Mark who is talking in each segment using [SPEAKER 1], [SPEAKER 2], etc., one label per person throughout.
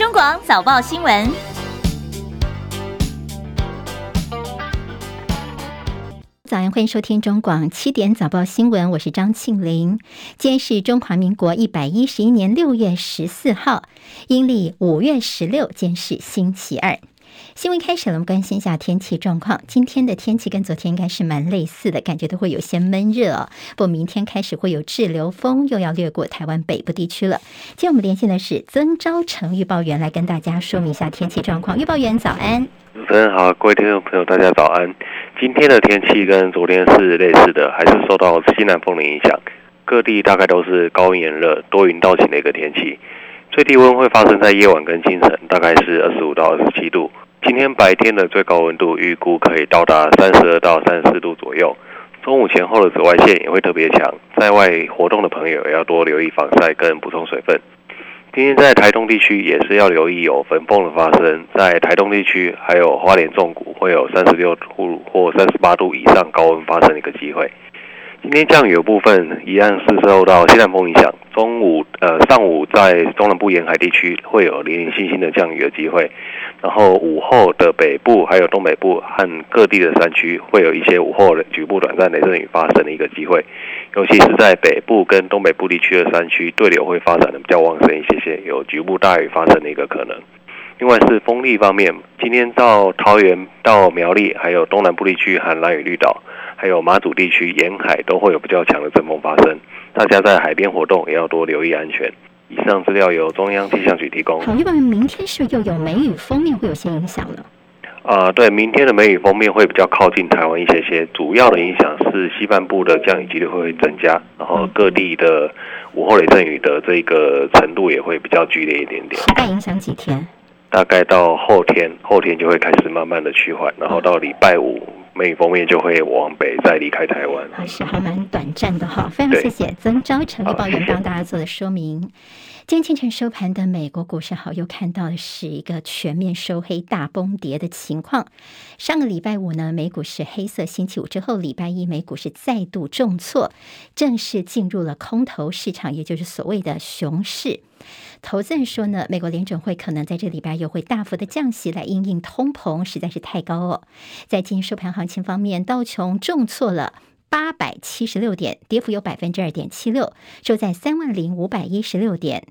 [SPEAKER 1] 中广早报新闻。早安，欢迎收听中广七点早报新闻，我是张庆玲。今天是中华民国一百一十一年六月十四号，阴历五月十六，今天是星期二。新闻开始了，我们关心一下天气状况。今天的天气跟昨天应该是蛮类似的，感觉都会有些闷热。不过明天开始会有滞留风，又要掠过台湾北部地区了。今天我们连线的是曾昭成预报员，来跟大家说明一下天气状况。预报员早安，
[SPEAKER 2] 主持人好，各位听众朋友大家早安。今天的天气跟昨天是类似的，还是受到西南风的影响，各地大概都是高温炎热、多云到晴的一个天气。最低温会发生在夜晚跟清晨，大概是二十五到二十七度。今天白天的最高温度预估可以到达三十二到三十四度左右。中午前后的紫外线也会特别强，在外活动的朋友也要多留意防晒跟补充水分。今天在台东地区也是要留意有焚风的发生，在台东地区还有花莲纵谷会有三十六度或三十八度以上高温发生的一个机会。今天降雨的部分一样是受到西南风影响，中午呃上午在中南部沿海地区会有零零星星的降雨的机会，然后午后的北部还有东北部和各地的山区会有一些午后的局部短暂雷阵雨发生的一个机会，尤其是在北部跟东北部地区的山区，对流会发展的比较旺盛一些些，有局部大雨发生的一个可能。另外是风力方面，今天到桃园到苗栗还有东南部地区和兰屿绿岛。还有马祖地区沿海都会有比较强的阵风发生，大家在海边活动也要多留意安全。以上资料由中央气象局提供。
[SPEAKER 1] 好，另外明天是又有梅雨锋面会有些影响呢？
[SPEAKER 2] 啊、呃，对，明天的梅雨锋面会比较靠近台湾一些些，主要的影响是西半部的降雨几率会增加，然后各地的午后雷阵雨的这个程度也会比较剧烈一点点。
[SPEAKER 1] 大概影响几天？
[SPEAKER 2] 大概到后天，后天就会开始慢慢的趋缓，然后到礼拜五。梅雨锋面就会往北再离开台湾，
[SPEAKER 1] 还是还蛮短暂的哈。非常谢谢曾昭成立报员帮大家做的说明。今天清晨收盘的美国股市，好又看到的是一个全面收黑、大崩跌的情况。上个礼拜五呢，美股是黑色星期五之后，礼拜一美股是再度重挫，正式进入了空头市场，也就是所谓的熊市。投资人说呢，美国联准会可能在这礼拜又会大幅的降息来因应通膨，实在是太高哦。在今天收盘行情方面，道琼重挫了八百七十六点，跌幅有百分之二点七六，收在三万零五百一十六点。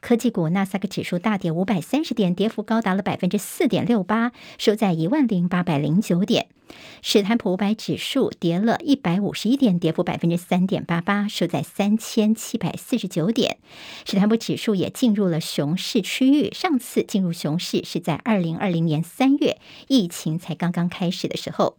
[SPEAKER 1] 科技股纳斯达克指数大跌五百三十点，跌幅高达了百分之四点六八，收在一万零八百零九点。史坦普五百指数跌了一百五十一点，跌幅百分之三点八八，收在三千七百四十九点。史坦普指数也进入了熊市区域。上次进入熊市是在二零二零年三月，疫情才刚刚开始的时候。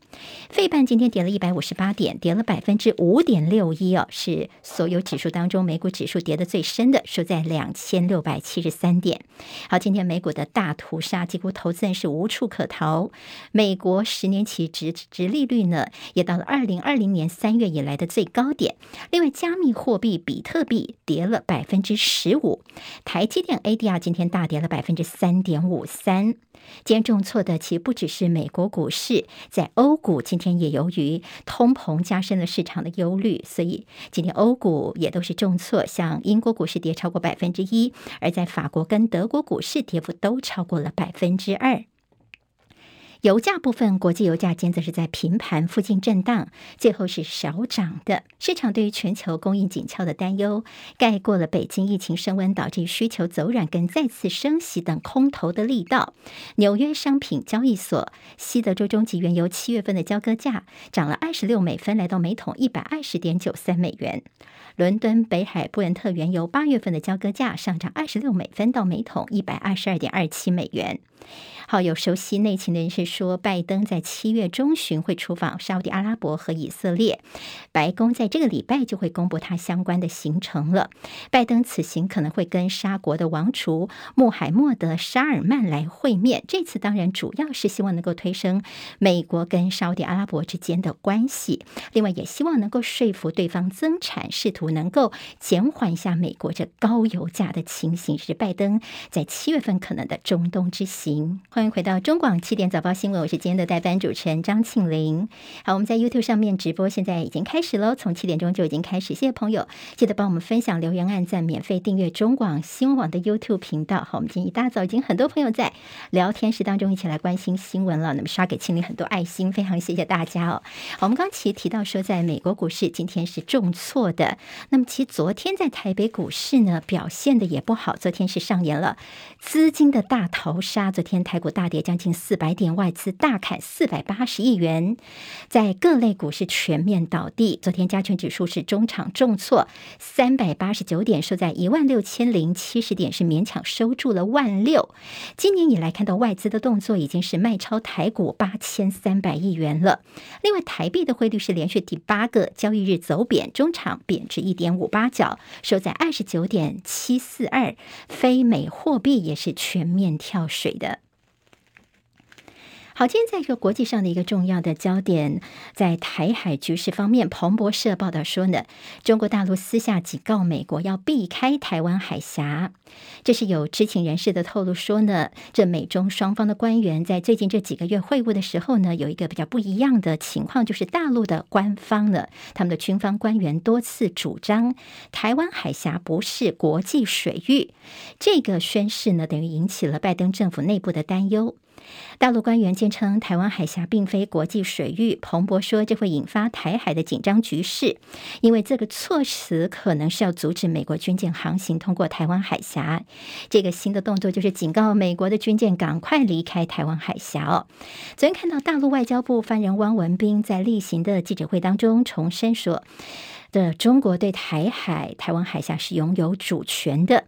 [SPEAKER 1] 费半今天跌了一百五十八点，跌了百分之五点六一哦，是所有指数当中美股指数跌得最深的，收在两千六百七十三点。好，今天美股的大屠杀，几乎投资人是无处可逃。美国十年期指殖利率呢，也到了二零二零年三月以来的最高点。另外，加密货币比特币跌了百分之十五，台积电 ADR 今天大跌了百分之三点五三。今天重挫的其实不只是美国股市，在欧股今天也由于通膨加深了市场的忧虑，所以今天欧股也都是重挫。像英国股市跌超过百分之一，而在法国跟德国股市跌幅都超过了百分之二。油价部分，国际油价今天则是在平盘附近震荡，最后是小涨的。市场对于全球供应紧俏的担忧，盖过了北京疫情升温导致需求走软跟再次升息等空头的力道。纽约商品交易所西德州中级原油七月份的交割价涨了二十六美分，来到每桶一百二十点九三美元。伦敦北海布伦特原油八月份的交割价上涨二十六美分，到每桶一百二十二点二七美元。好，有熟悉内情的人士说，拜登在七月中旬会出访沙乌地阿拉伯和以色列，白宫在这个礼拜就会公布他相关的行程了。拜登此行可能会跟沙国的王储穆罕默德·沙尔曼来会面，这次当然主要是希望能够推升美国跟沙乌地阿拉伯之间的关系，另外也希望能够说服对方增产，试图能够减缓一下美国这高油价的情形，是拜登在七月份可能的中东之行。欢迎回到中广七点早报新闻，我是今天的代班主持人张庆玲。好，我们在 YouTube 上面直播，现在已经开始喽，从七点钟就已经开始。谢谢朋友，记得帮我们分享、留言、按赞、免费订阅中广新闻网的 YouTube 频道。好，我们今天一大早已经很多朋友在聊天室当中一起来关心新闻了，那么刷给庆玲很多爱心，非常谢谢大家哦。我们刚其实提到说，在美国股市今天是重挫的，那么其实昨天在台北股市呢表现的也不好，昨天是上演了资金的大逃杀，昨天台股大跌将近四百点。外资大砍四百八十亿元，在各类股市全面倒地。昨天加权指数是中场重挫三百八十九点，收在一万六千零七十点，是勉强收住了万六。今年以来看到外资的动作已经是卖超台股八千三百亿元了。另外，台币的汇率是连续第八个交易日走贬，中场贬值一点五八角，收在二十九点七四二。非美货币也是全面跳水的。好，今天在这个国际上的一个重要的焦点，在台海局势方面，彭博社报道说呢，中国大陆私下警告美国要避开台湾海峡。这是有知情人士的透露说呢，这美中双方的官员在最近这几个月会晤的时候呢，有一个比较不一样的情况，就是大陆的官方呢，他们的军方官员多次主张台湾海峡不是国际水域。这个宣示呢，等于引起了拜登政府内部的担忧。大陆官员坚称，台湾海峡并非国际水域。彭博说，这会引发台海的紧张局势，因为这个措辞可能是要阻止美国军舰航行通过台湾海峡。这个新的动作就是警告美国的军舰赶快离开台湾海峡哦。昨天看到大陆外交部发言人汪文斌在例行的记者会当中重申说。的中国对台海、台湾海峡是拥有主权的，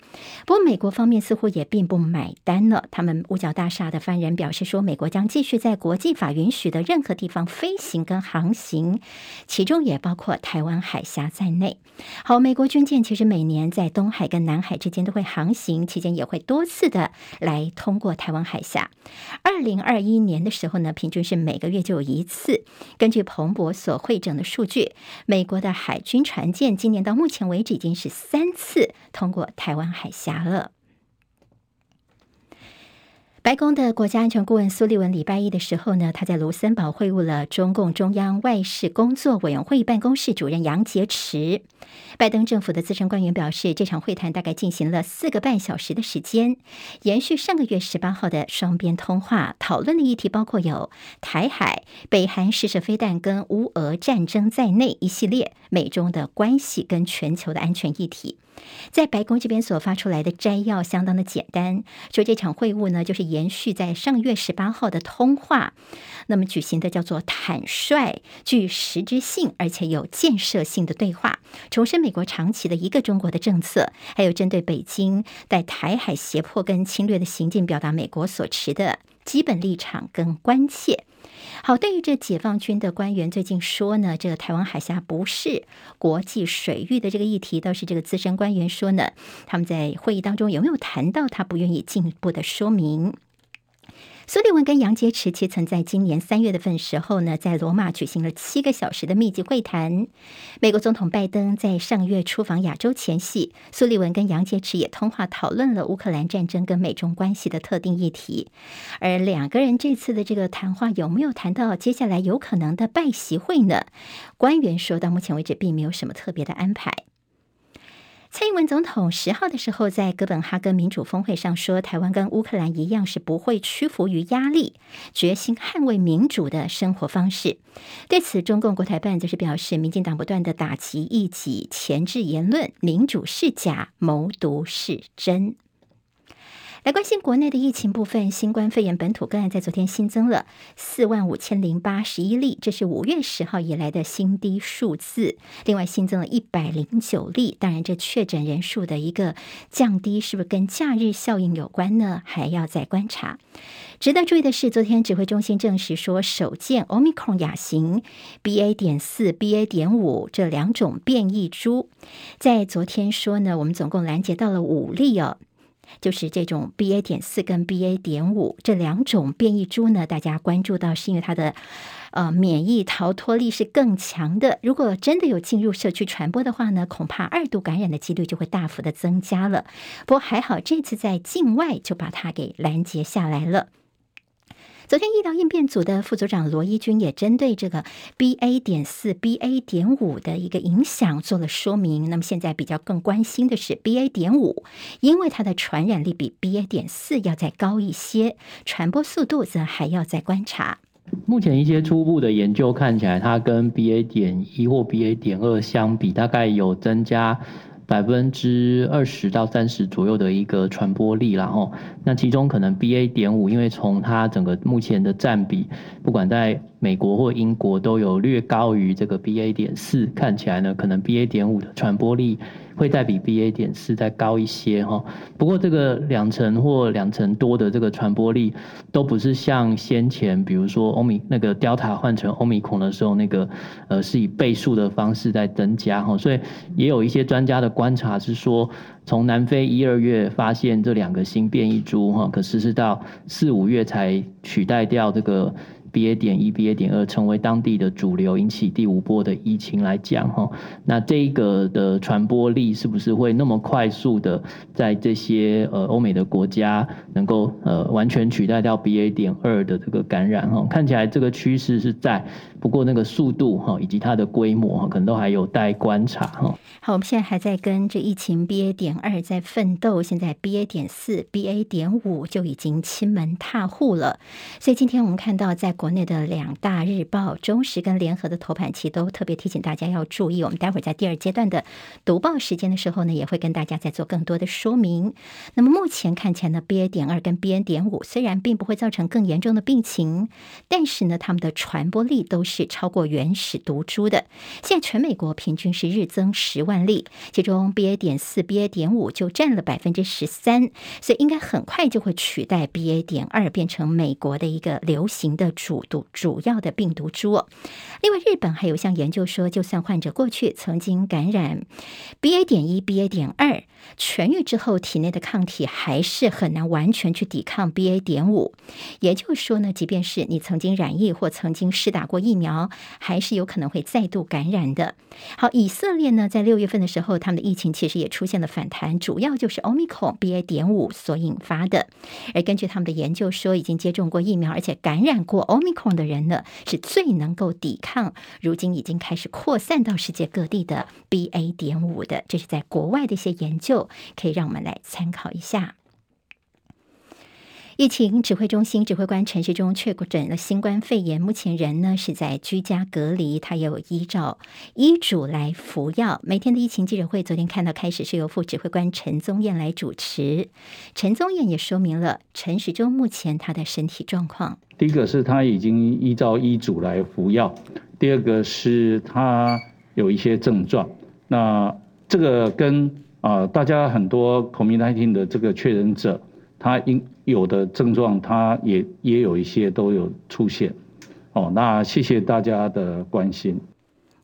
[SPEAKER 1] 不过美国方面似乎也并不买单了。他们五角大厦的发言人表示说，美国将继续在国际法允许的任何地方飞行跟航行，其中也包括台湾海峡在内。好，美国军舰其实每年在东海跟南海之间都会航行，期间也会多次的来通过台湾海峡。二零二一年的时候呢，平均是每个月就有一次。根据彭博所汇整的数据，美国的海军船舰今年到目前为止已经是三次通过台湾海峡了。白宫的国家安全顾问苏利文礼拜一的时候呢，他在卢森堡会晤了中共中央外事工作委员会办公室主任杨洁篪。拜登政府的资深官员表示，这场会谈大概进行了四个半小时的时间，延续上个月十八号的双边通话，讨论的议题包括有台海、北韩试射飞弹跟乌俄战争在内一系列美中的关系跟全球的安全议题。在白宫这边所发出来的摘要相当的简单，说这场会晤呢，就是延续在上月十八号的通话，那么举行的叫做坦率、具实质性而且有建设性的对话，重申美国长期的一个中国的政策，还有针对北京在台海胁迫跟侵略的行径，表达美国所持的基本立场跟关切。好，对于这解放军的官员最近说呢，这个台湾海峡不是国际水域的这个议题，倒是这个资深官员说呢，他们在会议当中有没有谈到，他不愿意进一步的说明。苏利文跟杨洁篪其曾在今年三月的份时候呢，在罗马举行了七个小时的密集会谈。美国总统拜登在上月出访亚洲前夕，苏利文跟杨洁篪也通话讨论了乌克兰战争跟美中关系的特定议题。而两个人这次的这个谈话有没有谈到接下来有可能的拜习会呢？官员说到目前为止并没有什么特别的安排。蔡英文总统十号的时候在哥本哈根民主峰会上说，台湾跟乌克兰一样是不会屈服于压力，决心捍卫民主的生活方式。对此，中共国台办则是表示，民进党不断的打击异己、前置言论，民主是假，谋独是真。来关心国内的疫情部分，新冠肺炎本土个案在昨天新增了四万五千零八十一例，这是五月十号以来的新低数字。另外新增了一百零九例，当然这确诊人数的一个降低，是不是跟假日效应有关呢？还要再观察。值得注意的是，昨天指挥中心证实说，首见 Omicron 亚型 BA. 点四、BA. 点五这两种变异株，在昨天说呢，我们总共拦截到了五例哦。就是这种 BA. 点四跟 BA. 点五这两种变异株呢，大家关注到是因为它的呃免疫逃脱力是更强的。如果真的有进入社区传播的话呢，恐怕二度感染的几率就会大幅的增加了。不过还好，这次在境外就把它给拦截下来了。昨天医疗应变组的副组长罗一军也针对这个 BA. 点四、BA. 点五的一个影响做了说明。那么现在比较更关心的是 BA. 点五，因为它的传染力比 BA. 点四要再高一些，传播速度则还要再观察。
[SPEAKER 3] 目前一些初步的研究看起来，它跟 BA. 点一或 BA. 点二相比，大概有增加。百分之二十到三十左右的一个传播力，然后那其中可能 BA. 点五，因为从它整个目前的占比，不管在美国或英国都有略高于这个 BA. 点四，看起来呢，可能 BA. 点五的传播力。会再比 BA 点四再高一些哈，不过这个两成或两成多的这个传播力，都不是像先前比如说欧米那个 Delta 换成欧米孔的时候那个呃是以倍数的方式在增加哈，所以也有一些专家的观察是说，从南非一二月发现这两个新变异株哈，可是是到四五月才取代掉这个。BA. 点一、BA. 点二成为当地的主流，引起第五波的疫情来讲，哈，那这个的传播力是不是会那么快速的在这些呃欧美的国家能够呃完全取代掉 BA. 点二的这个感染？哈，看起来这个趋势是在，不过那个速度哈以及它的规模哈可能都还有待观察哈。
[SPEAKER 1] 好，我们现在还在跟这疫情 BA. 点二在奋斗，现在 BA. 点四、BA. 点五就已经亲门踏户了，所以今天我们看到在。国国内的两大日报《中时》跟《联合》的头版期都特别提醒大家要注意。我们待会儿在第二阶段的读报时间的时候呢，也会跟大家再做更多的说明。那么目前看起来呢，BA. 点二跟 BA. 点五虽然并不会造成更严重的病情，但是呢，它们的传播力都是超过原始毒株的。现在全美国平均是日增十万例，其中 BA. 点四、BA. 点五就占了百分之十三，所以应该很快就会取代 BA. 点二，变成美国的一个流行的。主毒主要的病毒株。另外，日本还有项研究说，就算患者过去曾经感染 BA. 点一、BA. 点二，痊愈之后，体内的抗体还是很难完全去抵抗 BA. 点五。也就是说呢，即便是你曾经染疫或曾经施打过疫苗，还是有可能会再度感染的。好，以色列呢，在六月份的时候，他们的疫情其实也出现了反弹，主要就是 Omicron BA. 点五所引发的。而根据他们的研究说，已经接种过疫苗而且感染过 o Omicron 的人呢，是最能够抵抗如今已经开始扩散到世界各地的 BA. 点五的。这是在国外的一些研究，可以让我们来参考一下。疫情指挥中心指挥官陈时中确诊了新冠肺炎，目前人呢是在居家隔离，他有依照医嘱来服药。每天的疫情记者会，昨天看到开始是由副指挥官陈宗彦来主持。陈宗彦也说明了陈时中目前他的身体状况。
[SPEAKER 4] 第一个是他已经依照医嘱来服药，第二个是他有一些症状。那这个跟啊、大家很多 COVID-19 的这个确诊者。他应有的症状，他也也有一些都有出现，哦，那谢谢大家的关心。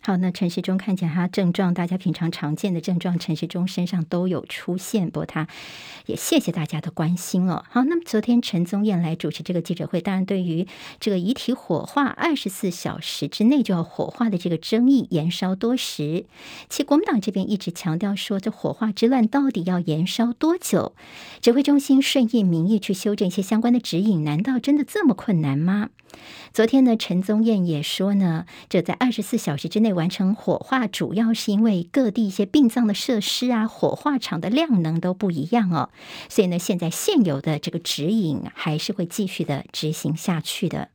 [SPEAKER 1] 好，那陈时中看起来他症状，大家平常常见的症状，陈时中身上都有出现。不过他也谢谢大家的关心哦。好，那么昨天陈宗彦来主持这个记者会，当然对于这个遗体火化二十四小时之内就要火化的这个争议延烧多时，其国民党这边一直强调说，这火化之乱到底要延烧多久？指挥中心顺应民意去修正一些相关的指引，难道真的这么困难吗？昨天呢，陈宗彦也说呢，这在二十四小时之内完成火化，主要是因为各地一些殡葬的设施啊，火化场的量能都不一样哦，所以呢，现在现有的这个指引还是会继续的执行下去的。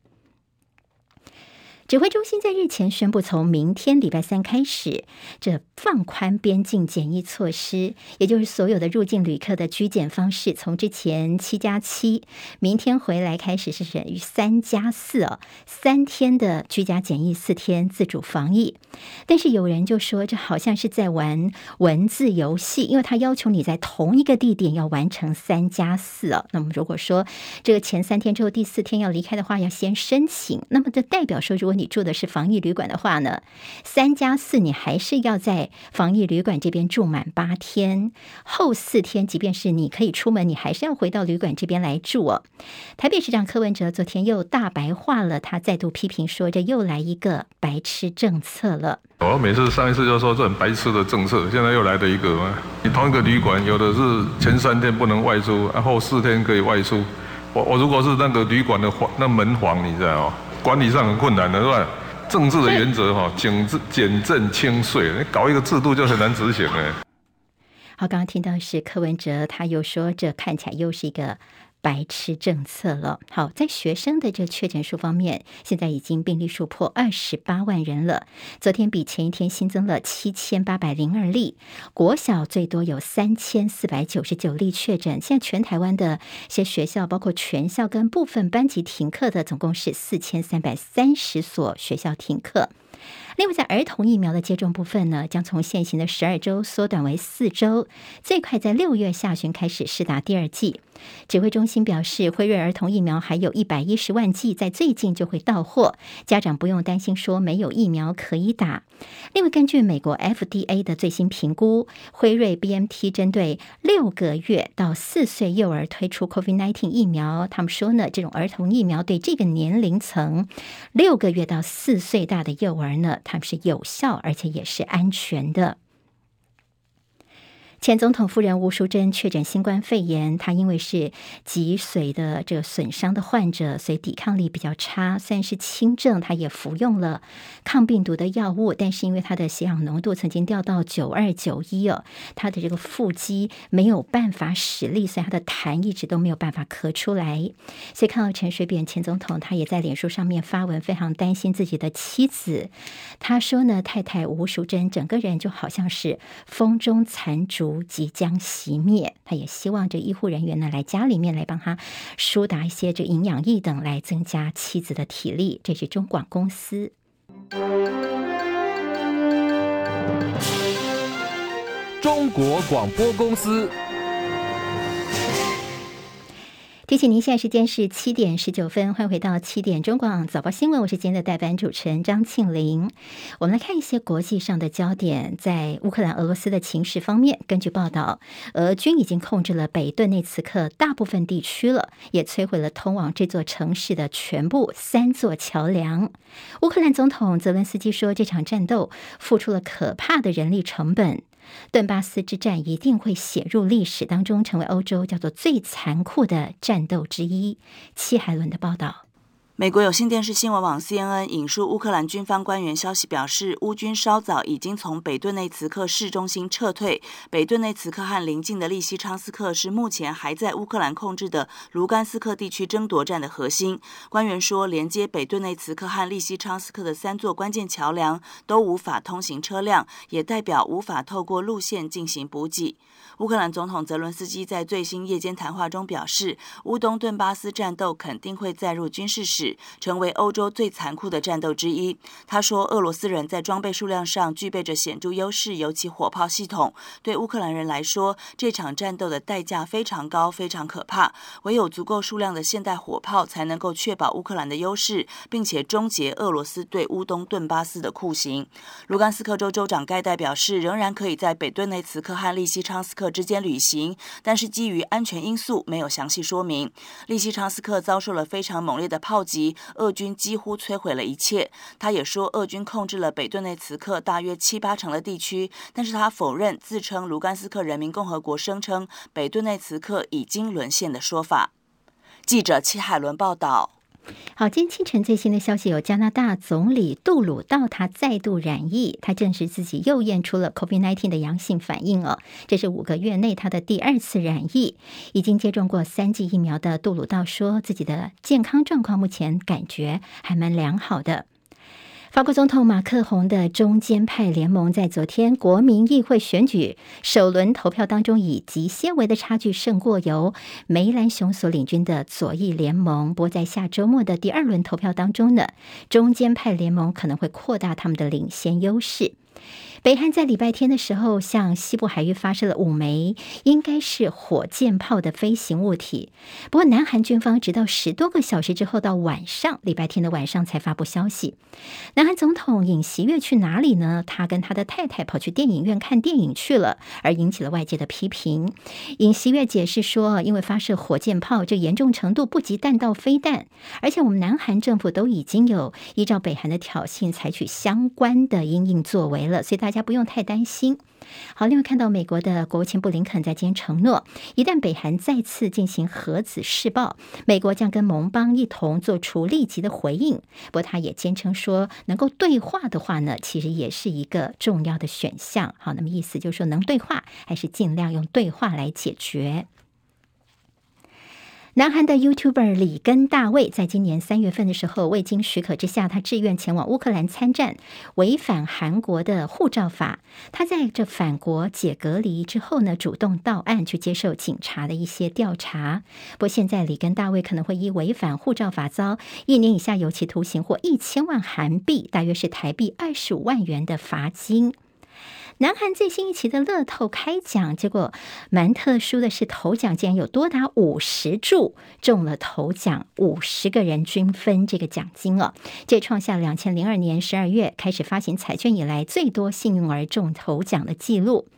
[SPEAKER 1] 指挥中心在日前宣布，从明天礼拜三开始，这放宽边境检疫措施，也就是所有的入境旅客的居检方式，从之前七加七，明天回来开始是等于三加四哦，三天的居家检疫，四天自主防疫。但是有人就说，这好像是在玩文字游戏，因为他要求你在同一个地点要完成三加四哦。那么如果说这个前三天之后第四天要离开的话，要先申请，那么这代表说，如果你住的是防疫旅馆的话呢，三加四你还是要在防疫旅馆这边住满八天，后四天即便是你可以出门，你还是要回到旅馆这边来住哦。台北市长柯文哲昨天又大白话了，他再度批评说，这又来一个白痴政策了。
[SPEAKER 5] 我每次上一次就说这很白痴的政策，现在又来的一个吗？你同一个旅馆，有的是前三天不能外出，然后四天可以外出。我我如果是那个旅馆的房，那门房，你知道吗？管理上很困难的，是吧？政治的原则哈，简政简政清税，你搞一个制度就很难执行哎。
[SPEAKER 1] 好，刚刚听到是柯文哲，他又说这看起来又是一个。白痴政策了。好，在学生的这确诊数方面，现在已经病例数破二十八万人了。昨天比前一天新增了七千八百零二例。国小最多有三千四百九十九例确诊。现在全台湾的一些学校，包括全校跟部分班级停课的，总共是四千三百三十所学校停课。另外，在儿童疫苗的接种部分呢，将从现行的十二周缩短为四周，最快在六月下旬开始施打第二剂。指挥中心表示，辉瑞儿童疫苗还有一百一十万剂，在最近就会到货，家长不用担心说没有疫苗可以打。另外，根据美国 FDA 的最新评估，辉瑞 BMT 针对六个月到四岁幼儿推出 COVID-19 疫苗，他们说呢，这种儿童疫苗对这个年龄层六个月到四岁大的幼儿呢。他们是有效，而且也是安全的。前总统夫人吴淑珍确诊新冠肺炎，她因为是脊髓的这个损伤的患者，所以抵抗力比较差。虽然是轻症，她也服用了抗病毒的药物，但是因为她的血氧浓度曾经掉到九二九一哦，她的这个腹肌没有办法使力，所以她的痰一直都没有办法咳出来。所以看到陈水扁前总统，他也在脸书上面发文，非常担心自己的妻子。他说呢，太太吴淑珍整个人就好像是风中残烛。即将熄灭，他也希望这医护人员呢来家里面来帮他输打一些这营养液等，来增加妻子的体力。这是中广公司。
[SPEAKER 6] 中国广播公司。
[SPEAKER 1] 提醒您，现在时间是七点十九分，欢迎回到七点中广早报新闻，我是今天的代班主持人张庆玲。我们来看一些国际上的焦点，在乌克兰、俄罗斯的情势方面，根据报道，俄军已经控制了北顿内茨克大部分地区了，也摧毁了通往这座城市的全部三座桥梁。乌克兰总统泽伦斯基说，这场战斗付出了可怕的人力成本。顿巴斯之战一定会写入历史当中，成为欧洲叫做最残酷的战斗之一。戚海伦的报道。
[SPEAKER 7] 美国有线电视新闻网 CNN 引述乌克兰军方官员消息表示，乌军稍早已经从北顿内茨克市中心撤退。北顿内茨克和邻近的利西昌斯克是目前还在乌克兰控制的卢甘斯克地区争夺战的核心。官员说，连接北顿内茨克和利西昌斯克的三座关键桥梁都无法通行车辆，也代表无法透过路线进行补给。乌克兰总统泽伦斯基在最新夜间谈话中表示，乌东顿巴斯战斗肯定会载入军事史，成为欧洲最残酷的战斗之一。他说，俄罗斯人在装备数量上具备着显著优势，尤其火炮系统。对乌克兰人来说，这场战斗的代价非常高，非常可怕。唯有足够数量的现代火炮，才能够确保乌克兰的优势，并且终结俄罗斯对乌东顿巴斯的酷刑。卢甘斯克州州长盖代表示，仍然可以在北顿内茨克和利西昌斯克。之间旅行，但是基于安全因素，没有详细说明。利西昌斯克遭受了非常猛烈的炮击，俄军几乎摧毁了一切。他也说，俄军控制了北顿内茨克大约七八成的地区，但是他否认自称卢甘斯克人民共和国声称北顿内茨克已经沦陷的说法。记者戚海伦报道。
[SPEAKER 1] 好，今天清晨最新的消息有加拿大总理杜鲁道，他再度染疫，他证实自己又验出了 COVID nineteen 的阳性反应哦，这是五个月内他的第二次染疫。已经接种过三剂疫苗的杜鲁道说，自己的健康状况目前感觉还蛮良好的。法国总统马克宏的中间派联盟在昨天国民议会选举首轮投票当中，以极些微的差距胜过由梅兰雄所领军的左翼联盟。不过，在下周末的第二轮投票当中呢，中间派联盟可能会扩大他们的领先优势。北韩在礼拜天的时候向西部海域发射了五枚，应该是火箭炮的飞行物体。不过，南韩军方直到十多个小时之后，到晚上，礼拜天的晚上才发布消息。南韩总统尹锡悦去哪里呢？他跟他的太太跑去电影院看电影去了，而引起了外界的批评。尹锡悦解释说，因为发射火箭炮，这严重程度不及弹道飞弹，而且我们南韩政府都已经有依照北韩的挑衅采取相关的应应作为了，所以大。大家不用太担心。好，另外看到美国的国务卿布林肯在今天承诺，一旦北韩再次进行核子试爆，美国将跟盟邦一同做出立即的回应。不过，他也坚称说，能够对话的话呢，其实也是一个重要的选项。好，那么意思就是说，能对话还是尽量用对话来解决。南韩的 YouTuber 里根大卫在今年三月份的时候，未经许可之下，他自愿前往乌克兰参战，违反韩国的护照法。他在这返国解隔离之后呢，主动到案去接受警察的一些调查。不过现在里根大卫可能会因违反护照法遭一年以下有期徒刑或一千万韩币，大约是台币二十五万元的罚金。南韩最新一期的乐透开奖，结果蛮特殊的是，头奖竟然有多达五十注，中了头奖五十个人均分这个奖金哦，这创下两千零二年十二月开始发行彩券以来最多幸运儿中头奖的记录。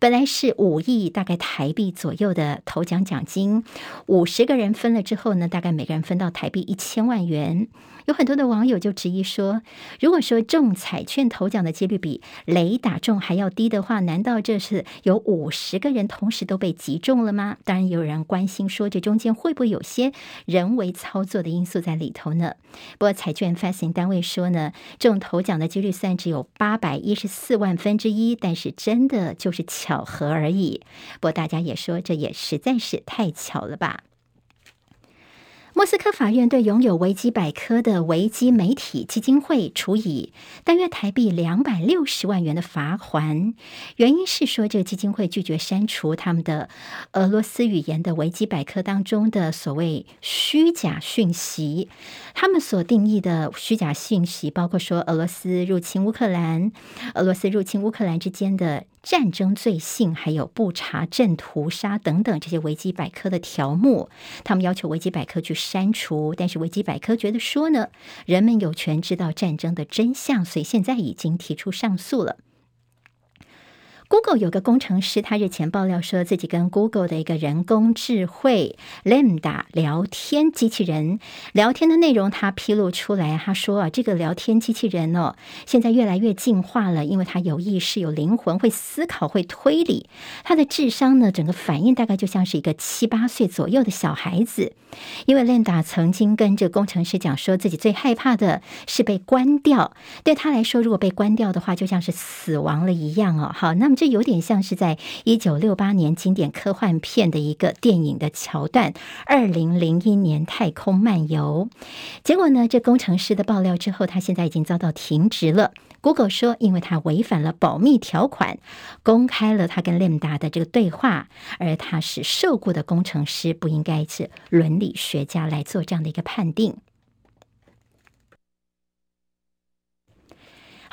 [SPEAKER 1] 本来是五亿大概台币左右的头奖奖金，五十个人分了之后呢，大概每个人分到台币一千万元。有很多的网友就质疑说，如果说中彩券头奖的几率比雷打中还要低的话，难道这是有五十个人同时都被击中了吗？当然，有人关心说，这中间会不会有些人为操作的因素在里头呢？不过，彩券发行单位说呢，中头奖的几率虽然只有八百一十四万分之一，但是真的就是巧合而已。不过，大家也说，这也实在是太巧了吧。莫斯科法院对拥有维基百科的维基媒体基金会处以大约台币两百六十万元的罚锾，原因是说这个基金会拒绝删除他们的俄罗斯语言的维基百科当中的所谓虚假讯息。他们所定义的虚假讯息包括说俄罗斯入侵乌克兰、俄罗斯入侵乌克兰之间的战争罪行，还有不查证屠杀等等这些维基百科的条目。他们要求维基百科去删除，但是维基百科觉得说呢，人们有权知道战争的真相，所以现在已经提出上诉了。Google 有个工程师，他日前爆料说自己跟 Google 的一个人工智慧 Lambda 聊天机器人聊天的内容，他披露出来。他说啊，这个聊天机器人哦，现在越来越进化了，因为它有意识、有灵魂，会思考、会推理。他的智商呢，整个反应大概就像是一个七八岁左右的小孩子。因为 Lambda 曾经跟这个工程师讲，说自己最害怕的是被关掉。对他来说，如果被关掉的话，就像是死亡了一样哦。好，那么。这有点像是在一九六八年经典科幻片的一个电影的桥段，《二零零一年太空漫游》。结果呢，这工程师的爆料之后，他现在已经遭到停职了。Google 说，因为他违反了保密条款，公开了他跟 Lambda 的这个对话，而他是受雇的工程师，不应该是伦理学家来做这样的一个判定。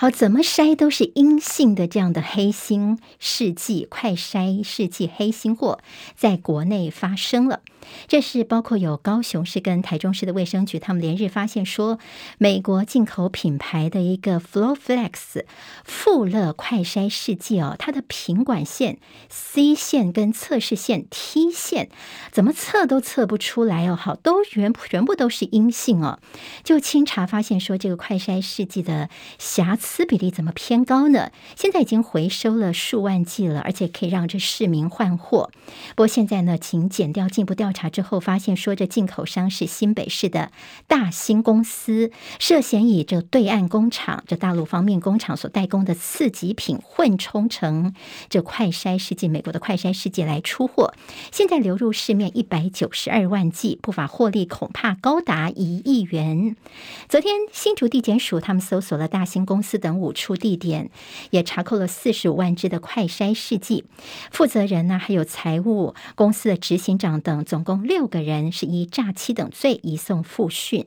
[SPEAKER 1] 好，怎么筛都是阴性的，这样的黑心试剂快筛试剂黑心货在国内发生了。这是包括有高雄市跟台中市的卫生局，他们连日发现说，美国进口品牌的一个 FlowFlex 富乐快筛试剂哦，它的品管线 C 线跟测试线 T 线怎么测都测不出来哦，好，都全全部都是阴性哦。就清查发现说，这个快筛试剂的瑕疵。比例怎么偏高呢？现在已经回收了数万剂了，而且可以让这市民换货。不过现在呢，请减掉进一步调调查之后，发现说这进口商是新北市的大兴公司，涉嫌以这对岸工厂、这大陆方面工厂所代工的次级品混充成这快筛试剂，美国的快筛试剂来出货。现在流入市面一百九十二万剂，不法获利恐怕高达一亿元。昨天新竹地检署他们搜索了大兴公司。等五处地点也查扣了四十五万支的快筛试剂，负责人呢，还有财务公司的执行长等，总总共六个人是以诈欺等罪移送复讯。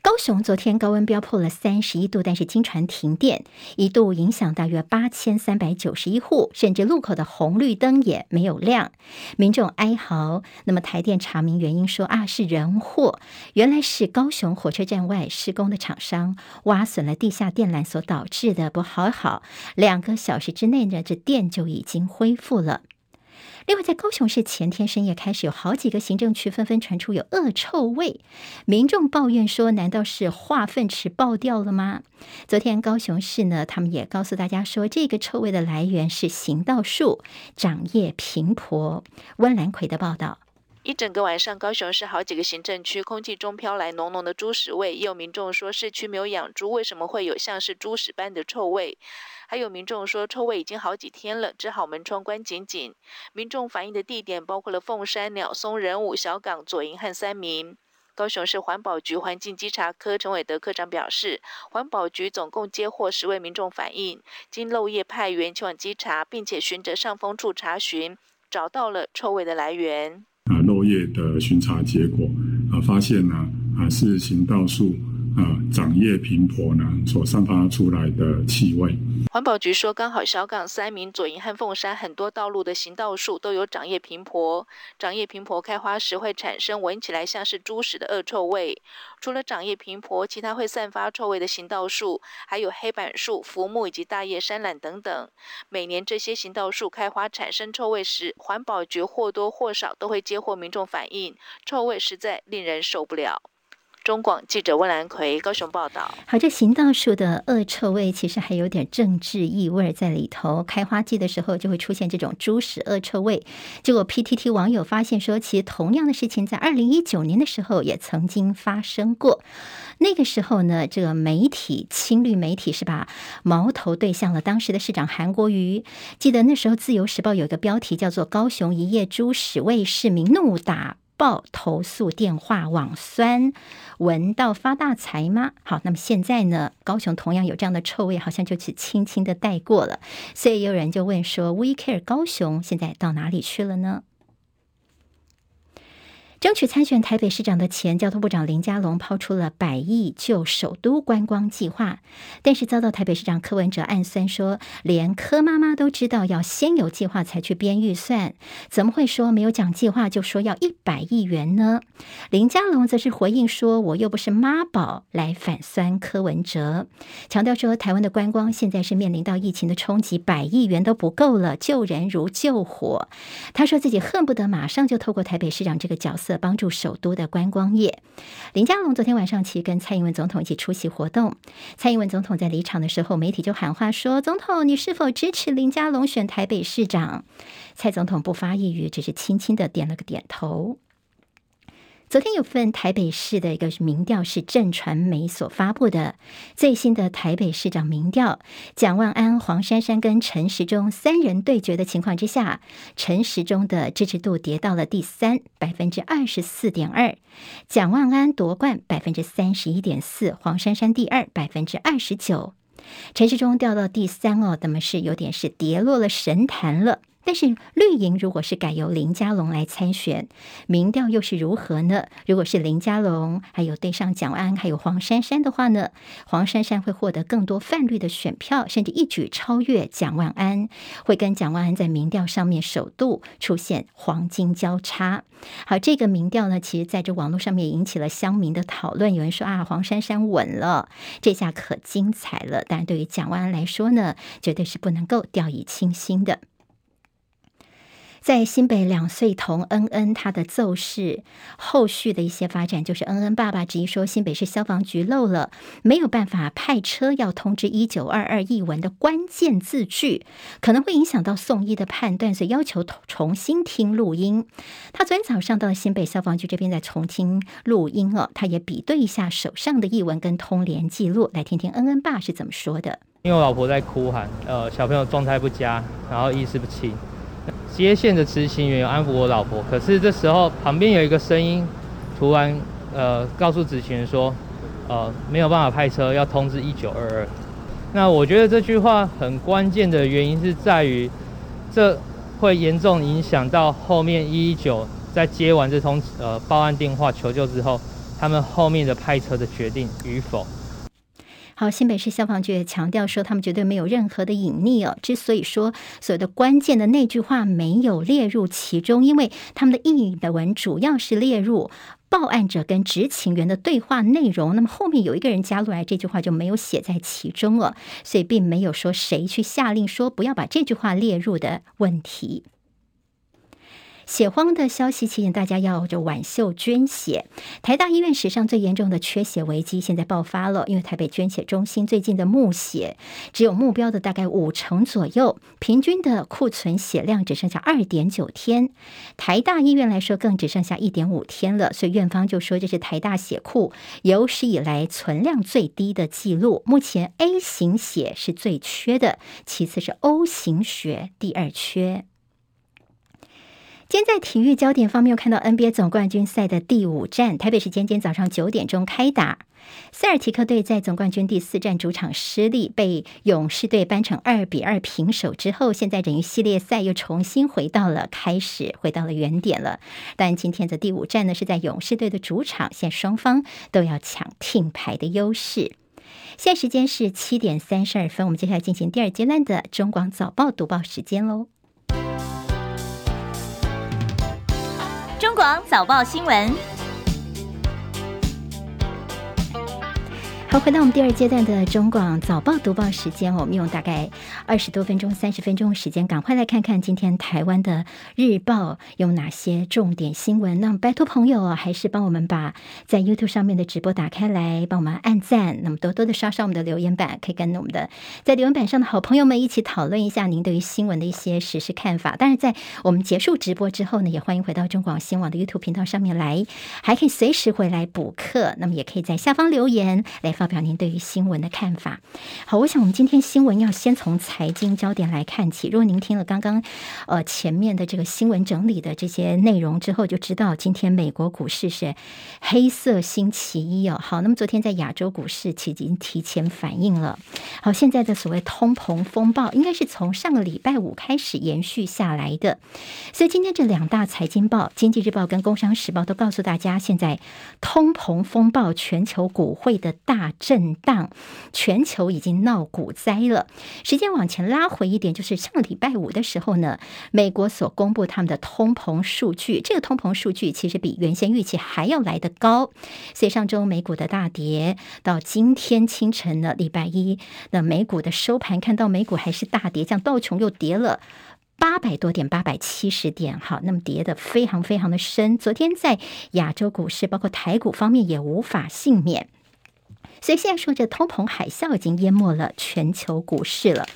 [SPEAKER 1] 高雄昨天高温飙破了三十一度，但是经传停电，一度影响大约八千三百九十一户，甚至路口的红绿灯也没有亮，民众哀嚎。那么台电查明原因说啊，是人祸，原来是高雄火车站外施工的厂商挖损了地下电缆所导致的。不好好，两个小时之内呢，这电就已经恢复了。另外，在高雄市前天深夜开始，有好几个行政区纷纷传出有恶臭味，民众抱怨说：“难道是化粪池爆掉了吗？”昨天高雄市呢，他们也告诉大家说，这个臭味的来源是行道树长叶平婆。温兰奎的报道。
[SPEAKER 8] 一整个晚上，高雄市好几个行政区空气中飘来浓浓的猪屎味，也有民众说市区没有养猪，为什么会有像是猪屎般的臭味？还有民众说臭味已经好几天了，只好门窗关紧紧。民众反映的地点包括了凤山、鸟松、仁武、小港、左营和三民。高雄市环保局环境稽查科陈伟德科长表示，环保局总共接获十位民众反映，经漏夜派员前往稽查，并且循着上风处查询，找到了臭味的来源。
[SPEAKER 9] 啊，漏夜的巡查结果啊，发现呢啊是行道树。啊，长叶平婆呢所散发出来的气味。
[SPEAKER 8] 环保局说，刚好小港、三民、左营和凤山很多道路的行道树都有长叶平婆，长叶平婆开花时会产生闻起来像是猪屎的恶臭味。除了长叶平婆，其他会散发臭味的行道树还有黑板树、浮木以及大叶山榄等等。每年这些行道树开花产生臭味时，环保局或多或少都会接获民众反映，臭味实在令人受不了。中广记者温兰奎高雄报道。
[SPEAKER 1] 好，这行道树的恶臭味其实还有点政治意味在里头。开花季的时候就会出现这种猪屎恶臭味。结果 PTT 网友发现说，其实同样的事情在二零一九年的时候也曾经发生过。那个时候呢，这个媒体青绿媒体是把矛头对向了当时的市长韩国瑜。记得那时候《自由时报》有一个标题叫做“高雄一夜猪屎味，市民怒打”。报投诉电话网酸，闻到发大财吗？好，那么现在呢？高雄同样有这样的臭味，好像就去轻轻的带过了。所以有人就问说：“We Care 高雄现在到哪里去了呢？”争取参选台北市长的前交通部长林佳龙抛出了百亿救首都观光计划，但是遭到台北市长柯文哲暗酸说，连柯妈妈都知道要先有计划才去编预算，怎么会说没有讲计划就说要一百亿元呢？林佳龙则是回应说，我又不是妈宝，来反酸柯文哲，强调说台湾的观光现在是面临到疫情的冲击，百亿元都不够了，救人如救火。他说自己恨不得马上就透过台北市长这个角色。帮助首都的观光业。林佳龙昨天晚上其实跟蔡英文总统一起出席活动。蔡英文总统在离场的时候，媒体就喊话说：“总统，你是否支持林佳龙选台北市长？”蔡总统不发一语，只是轻轻的点了个点头。昨天有份台北市的一个民调是震传媒所发布的最新的台北市长民调，蒋万安、黄珊珊跟陈时中三人对决的情况之下，陈时中的支持度跌到了第三，百分之二十四点二，蒋万安夺冠百分之三十一点四，黄珊珊第二百分之二十九，陈时中掉到第三哦，那么是有点是跌落了神坛了。但是绿营如果是改由林佳龙来参选，民调又是如何呢？如果是林佳龙，还有对上蒋万安，还有黄珊珊的话呢？黄珊珊会获得更多泛绿的选票，甚至一举超越蒋万安，会跟蒋万安在民调上面首度出现黄金交叉。好，这个民调呢，其实在这网络上面引起了乡民的讨论。有人说啊，黄珊珊稳了，这下可精彩了。但对于蒋万安来说呢，绝对是不能够掉以轻心的。在新北两岁童恩恩他的奏事后续的一些发展，就是恩恩爸爸质疑说，新北市消防局漏了没有办法派车要通知一九二二译文的关键字句，可能会影响到送医的判断，所以要求重新听录音。他昨天早上到了新北消防局这边再重听录音哦，他也比对一下手上的译文跟通联记录，来听听恩恩爸是怎么说的。
[SPEAKER 10] 因为我老婆在哭喊，呃，小朋友状态不佳，然后意识不清。接线的执行员有安抚我老婆，可是这时候旁边有一个声音，突然呃告诉执行员说，呃没有办法派车，要通知一九二二。那我觉得这句话很关键的原因是在于，这会严重影响到后面一一九在接完这通呃报案电话求救之后，他们后面的派车的决定与否。
[SPEAKER 1] 好，新北市消防局也强调说，他们绝对没有任何的隐匿哦。之所以说所有的关键的那句话没有列入其中，因为他们的译文主要是列入报案者跟执勤员的对话内容，那么后面有一个人加入来，这句话就没有写在其中了，所以并没有说谁去下令说不要把这句话列入的问题。血荒的消息提醒大家要就挽袖捐血。台大医院史上最严重的缺血危机现在爆发了，因为台北捐血中心最近的募血只有目标的大概五成左右，平均的库存血量只剩下二点九天。台大医院来说更只剩下一点五天了，所以院方就说这是台大血库有史以来存量最低的记录。目前 A 型血是最缺的，其次是 O 型血第二缺。今天在体育焦点方面，又看到 NBA 总冠军赛的第五战，台北时间今天早上九点钟开打。塞尔提克队在总冠军第四战主场失利，被勇士队扳成二比二平手之后，现在等于系列赛又重新回到了开始，回到了原点了。但今天的第五战呢，是在勇士队的主场，现在双方都要抢听牌的优势。现在时间是七点三十二分，我们接下来进行第二阶段的中广早报读报时间
[SPEAKER 11] 喽。广早报新闻。
[SPEAKER 1] 好，回到我们第二阶段的中广早报读报时间，我们用大概二十多分钟、三十分钟的时间，赶快来看看今天台湾的日报有哪些重点新闻。那么拜托朋友还是帮我们把在 YouTube 上面的直播打开来，帮我们按赞，那么多多的刷刷我们的留言板，可以跟我们的在留言板上的好朋友们一起讨论一下您对于新闻的一些实时看法。当然，在我们结束直播之后呢，也欢迎回到中广新闻网的 YouTube 频道上面来，还可以随时回来补课。那么也可以在下方留言来发。发表您对于新闻的看法。好，我想我们今天新闻要先从财经焦点来看起。如果您听了刚刚呃前面的这个新闻整理的这些内容之后，就知道今天美国股市是黑色星期一哦。好，那么昨天在亚洲股市其实已经提前反应了。好，现在的所谓通膨风暴应该是从上个礼拜五开始延续下来的。所以今天这两大财经报《经济日报》跟《工商时报》都告诉大家，现在通膨风暴全球股汇的大震荡，全球已经闹股灾了。时间往前拉回一点，就是上礼拜五的时候呢，美国所公布他们的通膨数据，这个通膨数据其实比原先预期还要来得高。所以上周美股的大跌，到今天清晨呢礼拜一，那美股的收盘看到美股还是大跌，像道琼又跌了八百多点，八百七十点，好，那么跌得非常非常的深。昨天在亚洲股市，包括台股方面，也无法幸免。所以现在说，这通膨海啸已经淹没了全球股市了。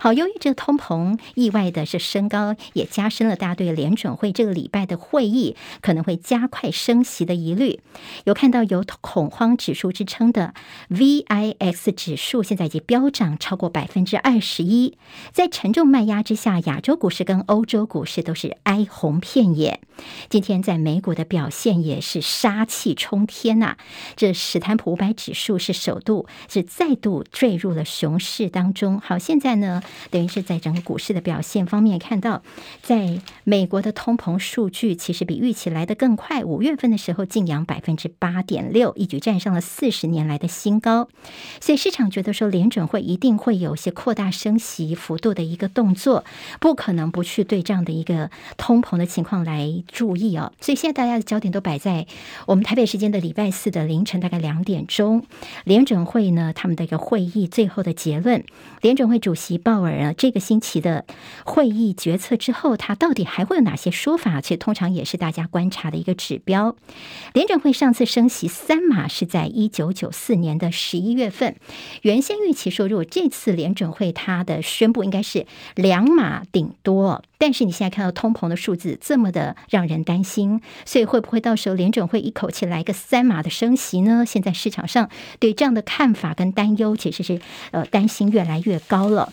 [SPEAKER 1] 好，由于这通膨意外的是升高，也加深了大家对联准会这个礼拜的会议可能会加快升息的疑虑。有看到有恐慌指数之称的 VIX 指数，现在已经飙涨超过百分之二十一。在沉重卖压之下，亚洲股市跟欧洲股市都是哀鸿遍野。今天在美股的表现也是杀气冲天呐、这史坦普五百指数是。首度是再度坠入了熊市当中。好，现在呢，等于是在整个股市的表现方面看到，在美国的通膨数据其实比预期来得更快。五月份的时候，劲扬百分之八点六，一举站上了四十年来的新高。所以市场觉得说，联准会一定会有一些扩大升息幅度的一个动作，不可能不去对这样的一个通膨的情况来注意哦。所以现在大家的焦点都摆在我们台北时间的礼拜四的凌晨大概两点钟。联准会呢，他们的一个会议最后的结论，联准会主席鲍尔啊，这个星期的会议决策之后，他到底还会有哪些说法？其实通常也是大家观察的一个指标。联准会上次升息三码是在一九九四年的十一月份，原先预期说，如果这次联准会它的宣布应该是两码顶多。但是你现在看到通膨的数字这么的让人担心，所以会不会到时候联准会一口气来个三码的升息呢？现在市场上对这样的看法跟担忧，其实是呃担心越来越高了。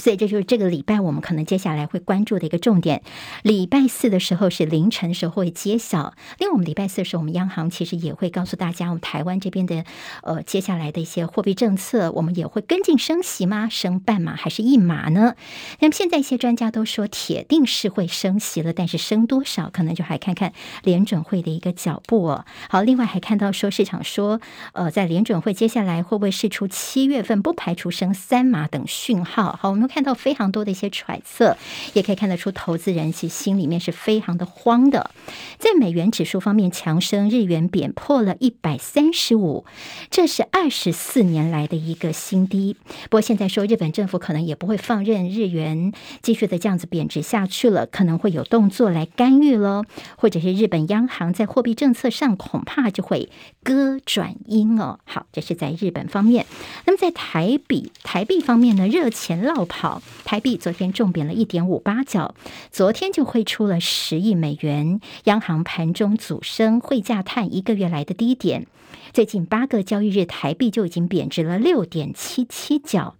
[SPEAKER 1] 所以这就是这个礼拜我们可能接下来会关注的一个重点。礼拜四的时候是凌晨时候会揭晓。另外，我们礼拜四的时候，我们央行其实也会告诉大家，我们台湾这边的呃接下来的一些货币政策，我们也会跟进升息吗？升半码还是一码呢？那么现在一些专家都说，铁定是会升息了，但是升多少，可能就还看看联准会的一个脚步哦。好，另外还看到说市场说，呃，在联准会接下来会不会试出七月份不排除升三码等讯号？好，我们。看到非常多的一些揣测，也可以看得出投资人其实心里面是非常的慌的。在美元指数方面强升，日元贬破了一百三十五，这是二十四年来的一个新低。不过现在说日本政府可能也不会放任日元继续的这样子贬值下去了，可能会有动作来干预喽，或者是日本央行在货币政策上恐怕就会割转阴哦。好，这是在日本方面。那么在台币，台币方面呢，热钱落好，台币昨天重贬了一点五八角，昨天就汇出了十亿美元，央行盘中阻升，汇价探一个月来的低点。最近八个交易日，台币就已经贬值了六点七七角。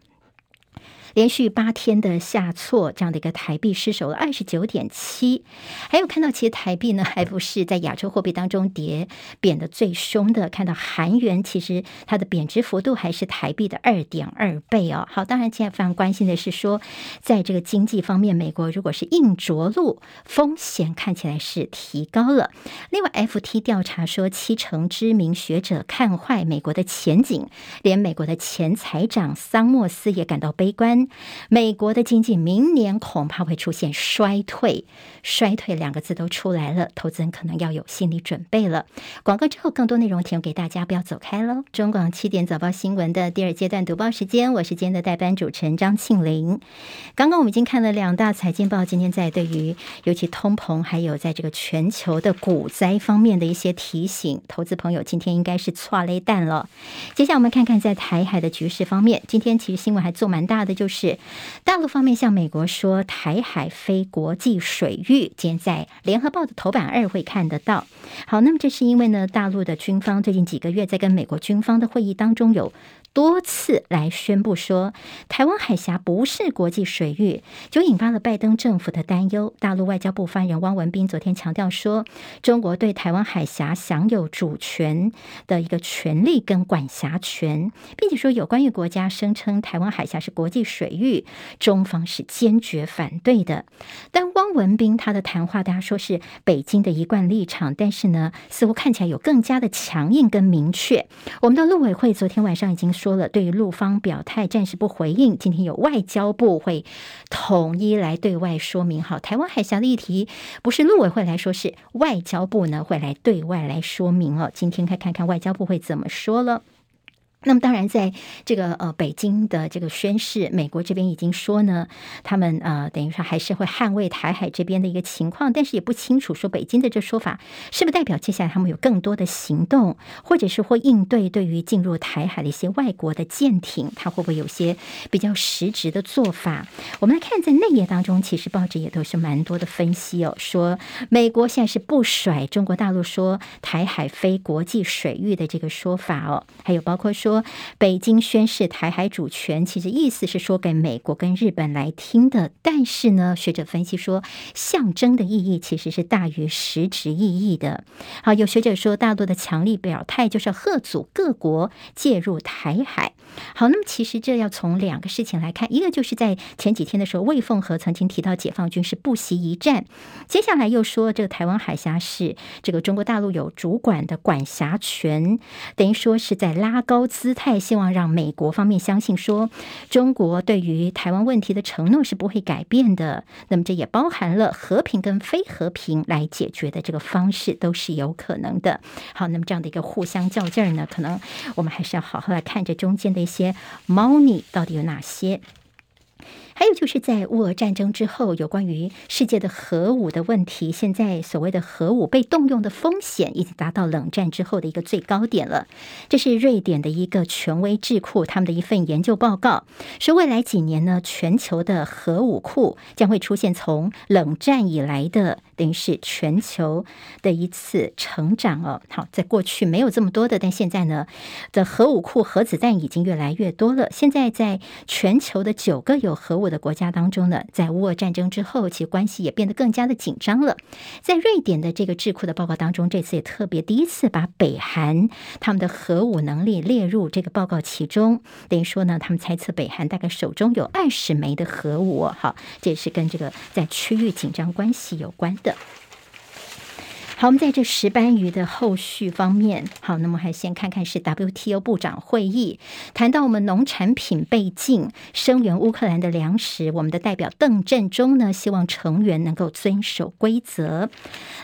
[SPEAKER 1] 连续八天的下挫，这样的一个台币失守了二十九点七。还有看到，其实台币呢，还不是在亚洲货币当中跌贬的最凶的。看到韩元，其实它的贬值幅度还是台币的二点二倍哦。好，当然现在非常关心的是说，在这个经济方面，美国如果是硬着陆，风险看起来是提高了。另外，FT 调查说，七成知名学者看坏美国的前景，连美国的前财长桑莫斯也感到悲观。美国的经济明年恐怕会出现衰退，衰退两个字都出来了，投资人可能要有心理准备了。广告之后，更多内容提供给大家，不要走开喽。中广七点早报新闻的第二阶段读报时间，我是今天的代班主持人张庆玲。刚刚我们已经看了两大财经报，今天在对于尤其通膨，还有在这个全球的股灾方面的一些提醒，投资朋友今天应该是剉咧等了。接下来我们看看在台海的局势方面，今天其实新闻还做蛮大的，就。是大陆方面向美国说，台海非国际水域，今天在联合报的头版二会看得到。好，那么这是因为呢，大陆的军方最近几个月在跟美国军方的会议当中有。多次来宣布说，台湾海峡不是国际水域，就引发了拜登政府的担忧。大陆外交部发言人汪文斌昨天强调说，中国对台湾海峡享有主权的一个权利跟管辖权，并且说有关于国家声称台湾海峡是国际水域，中方是坚决反对的。但汪文斌他的谈话，大家说是北京的一贯立场，但是呢，似乎看起来有更加的强硬跟明确。我们的陆委会昨天晚上已经。说了，对于陆方表态暂时不回应。今天有外交部会统一来对外说明。好，台湾海峡的议题不是陆委会来说，是外交部呢会来对外来说明哦。今天看看看外交部会怎么说了。那么当然，在这个呃北京的这个宣示，美国这边已经说呢，他们呃等于说还是会捍卫台海这边的一个情况，但是也不清楚说北京的这说法是不是代表接下来他们有更多的行动，或者是会应对对于进入台海的一些外国的舰艇，他会不会有些比较实质的做法？我们来看在内页当中，其实报纸也都是蛮多的分析哦，说美国现在是不甩中国大陆说台海非国际水域的这个说法哦，还有包括说。说北京宣示台海主权，其实意思是说给美国跟日本来听的。但是呢，学者分析说，象征的意义其实是大于实质意义的。好，有学者说，大陆的强力表态就是要吓阻各国介入台海。好，那么其实这要从两个事情来看，一个就是在前几天的时候，魏凤和曾经提到解放军是不惜一战，接下来又说这个台湾海峡是这个中国大陆有主管的管辖权，等于说是在拉高姿态，希望让美国方面相信说中国对于台湾问题的承诺是不会改变的。那么这也包含了和平跟非和平来解决的这个方式都是有可能的。好，那么这样的一个互相较劲儿呢，可能我们还是要好好来看这中间的。一些猫腻到底有哪些？还有就是在乌俄战争之后，有关于世界的核武的问题，现在所谓的核武被动用的风险已经达到冷战之后的一个最高点了。这是瑞典的一个权威智库他们的一份研究报告，说未来几年呢，全球的核武库将会出现从冷战以来的等于是全球的一次成长哦。好，在过去没有这么多的，但现在呢的核武库核子弹已经越来越多了。现在在全球的九个有核武的国家当中呢，在乌俄战争之后，其关系也变得更加的紧张了。在瑞典的这个智库的报告当中，这次也特别第一次把北韩他们的核武能力列入这个报告其中。等于说呢，他们猜测北韩大概手中有二十枚的核武。好，这也是跟这个在区域紧张关系有关的。的好，我们在这石斑鱼的后续方面，好，那么还先看看是 WTO 部长会议谈到我们农产品被禁，声援乌克兰的粮食。我们的代表邓振中呢，希望成员能够遵守规则。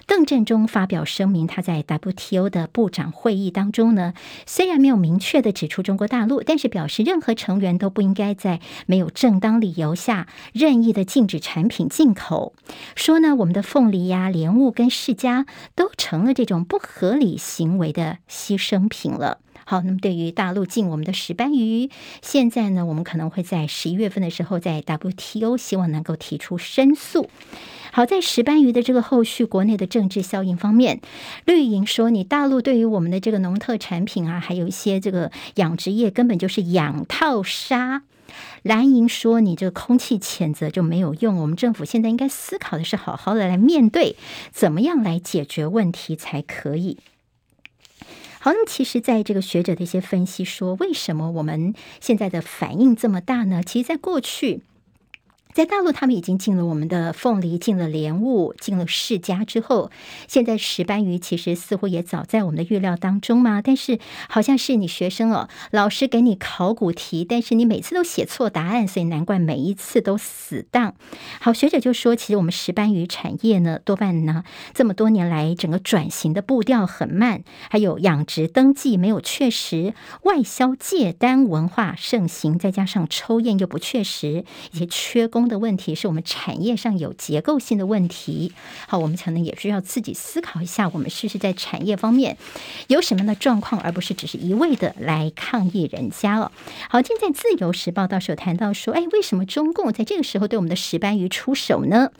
[SPEAKER 1] 邓振中发表声明，他在 WTO 的部长会议当中呢，虽然没有明确的指出中国大陆，但是表示任何成员都不应该在没有正当理由下任意的禁止产品进口。说呢，我们的凤梨呀、莲雾跟释迦。都成了这种不合理行为的牺牲品了。好，那么对于大陆进我们的石斑鱼，现在呢，我们可能会在十一月份的时候，在 WTO 希望能够提出申诉。好，在石斑鱼的这个后续国内的政治效应方面，绿营说你大陆对于我们的这个农特产品啊，还有一些这个养殖业根本就是养套杀。蓝营说：“你这个空气谴责就没有用，我们政府现在应该思考的是，好好的来面对，怎么样来解决问题才可以。”好，那么其实，在这个学者的一些分析说，为什么我们现在的反应这么大呢？其实，在过去。在大陆，他们已经进了我们的凤梨，进了莲雾，进了世家之后，现在石斑鱼其实似乎也早在我们的预料当中嘛。但是好像是你学生哦，老师给你考古题，但是你每次都写错答案，所以难怪每一次都死当。好，学者就说，其实我们石斑鱼产业呢，多半呢这么多年来整个转型的步调很慢，还有养殖登记没有确实，外销借单文化盛行，再加上抽验又不确实，以及缺工。的问题是我们产业上有结构性的问题。好，我们可能也需要自己思考一下，我们是不是在产业方面有什么样的状况，而不是只是一味的来抗议人家哦。好，今天在《自由时报》到时候谈到说，哎，为什么中共在这个时候对我们的石斑鱼出手呢？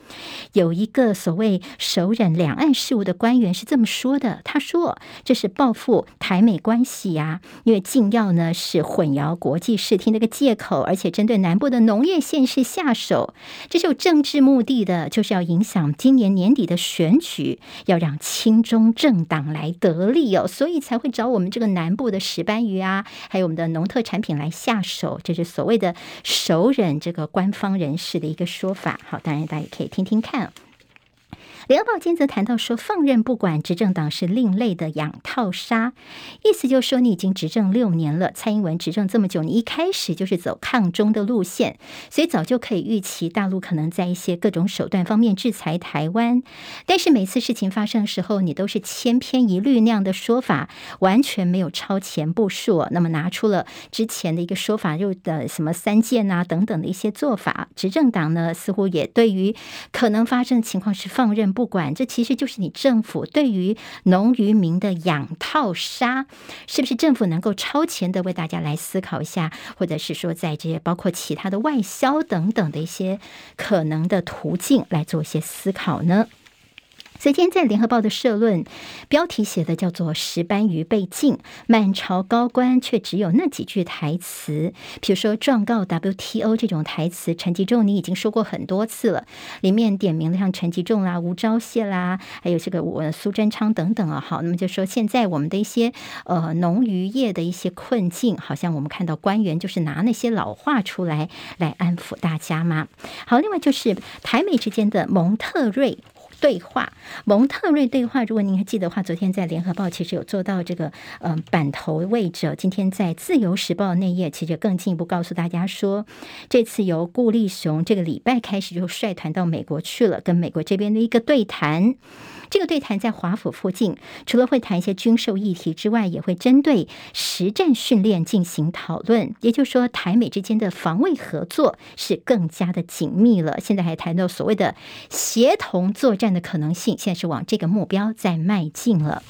[SPEAKER 1] 有一个所谓首任两岸事务的官员是这么说的，他说这是报复台美关系呀、因为禁药呢是混淆国际视听的一个借口，而且针对南部的农业县市下手。这是有政治目的的，就是要影响今年年底的选举，要让亲中政党来得利哦，所以才会找我们这个南部的石斑鱼啊，还有我们的农特产品来下手，这是所谓的熟人这个官方人士的一个说法。好，当然大家也可以听听看。联合报今则谈到说，放任不管执政党是另类的养套杀，意思就是说，你已经执政六年了，蔡英文执政这么久，你一开始就是走抗中的路线，所以早就可以预期大陆可能在一些各种手段方面制裁台湾。但是每次事情发生的时候，你都是千篇一律那样的说法，完全没有超前部署。那么拿出了之前的一个说法，又的什么三箭啊等等的一些做法，执政党呢似乎也对于可能发生的情况是放任。不管，这其实就是你政府对于农渔民的养套杀，是不是政府能够超前的为大家来思考一下，或者是说在这些包括其他的外销等等的一些可能的途径来做一些思考呢？所以今天在联合报的社论标题写的叫做“石斑鱼被禁，满朝高官却只有那几句台词”。比如说状告 WTO 这种台词，陈吉仲你已经说过很多次了，里面点名了像陈吉仲啦、吴钊燮啦，还有这个我苏贞昌等等啊。好，那么就说现在我们的一些呃农渔业的一些困境，好像我们看到官员就是拿那些老话出来来安抚大家嘛。好，另外就是台美之间的蒙特瑞。对话，蒙特瑞对话。如果您还记得的话，昨天在联合报其实有做到这个嗯、呃、版头位置。今天在自由时报那页，其实更进一步告诉大家说，这次由顾立雄这个礼拜开始就率团到美国去了，跟美国这边的一个对谈。这个对谈在华府附近，除了会谈一些军售议题之外，也会针对实战训练进行讨论。也就是说，台美之间的防卫合作是更加的紧密了。现在还谈到所谓的协同作战的可能性，现在是往这个目标在迈进了。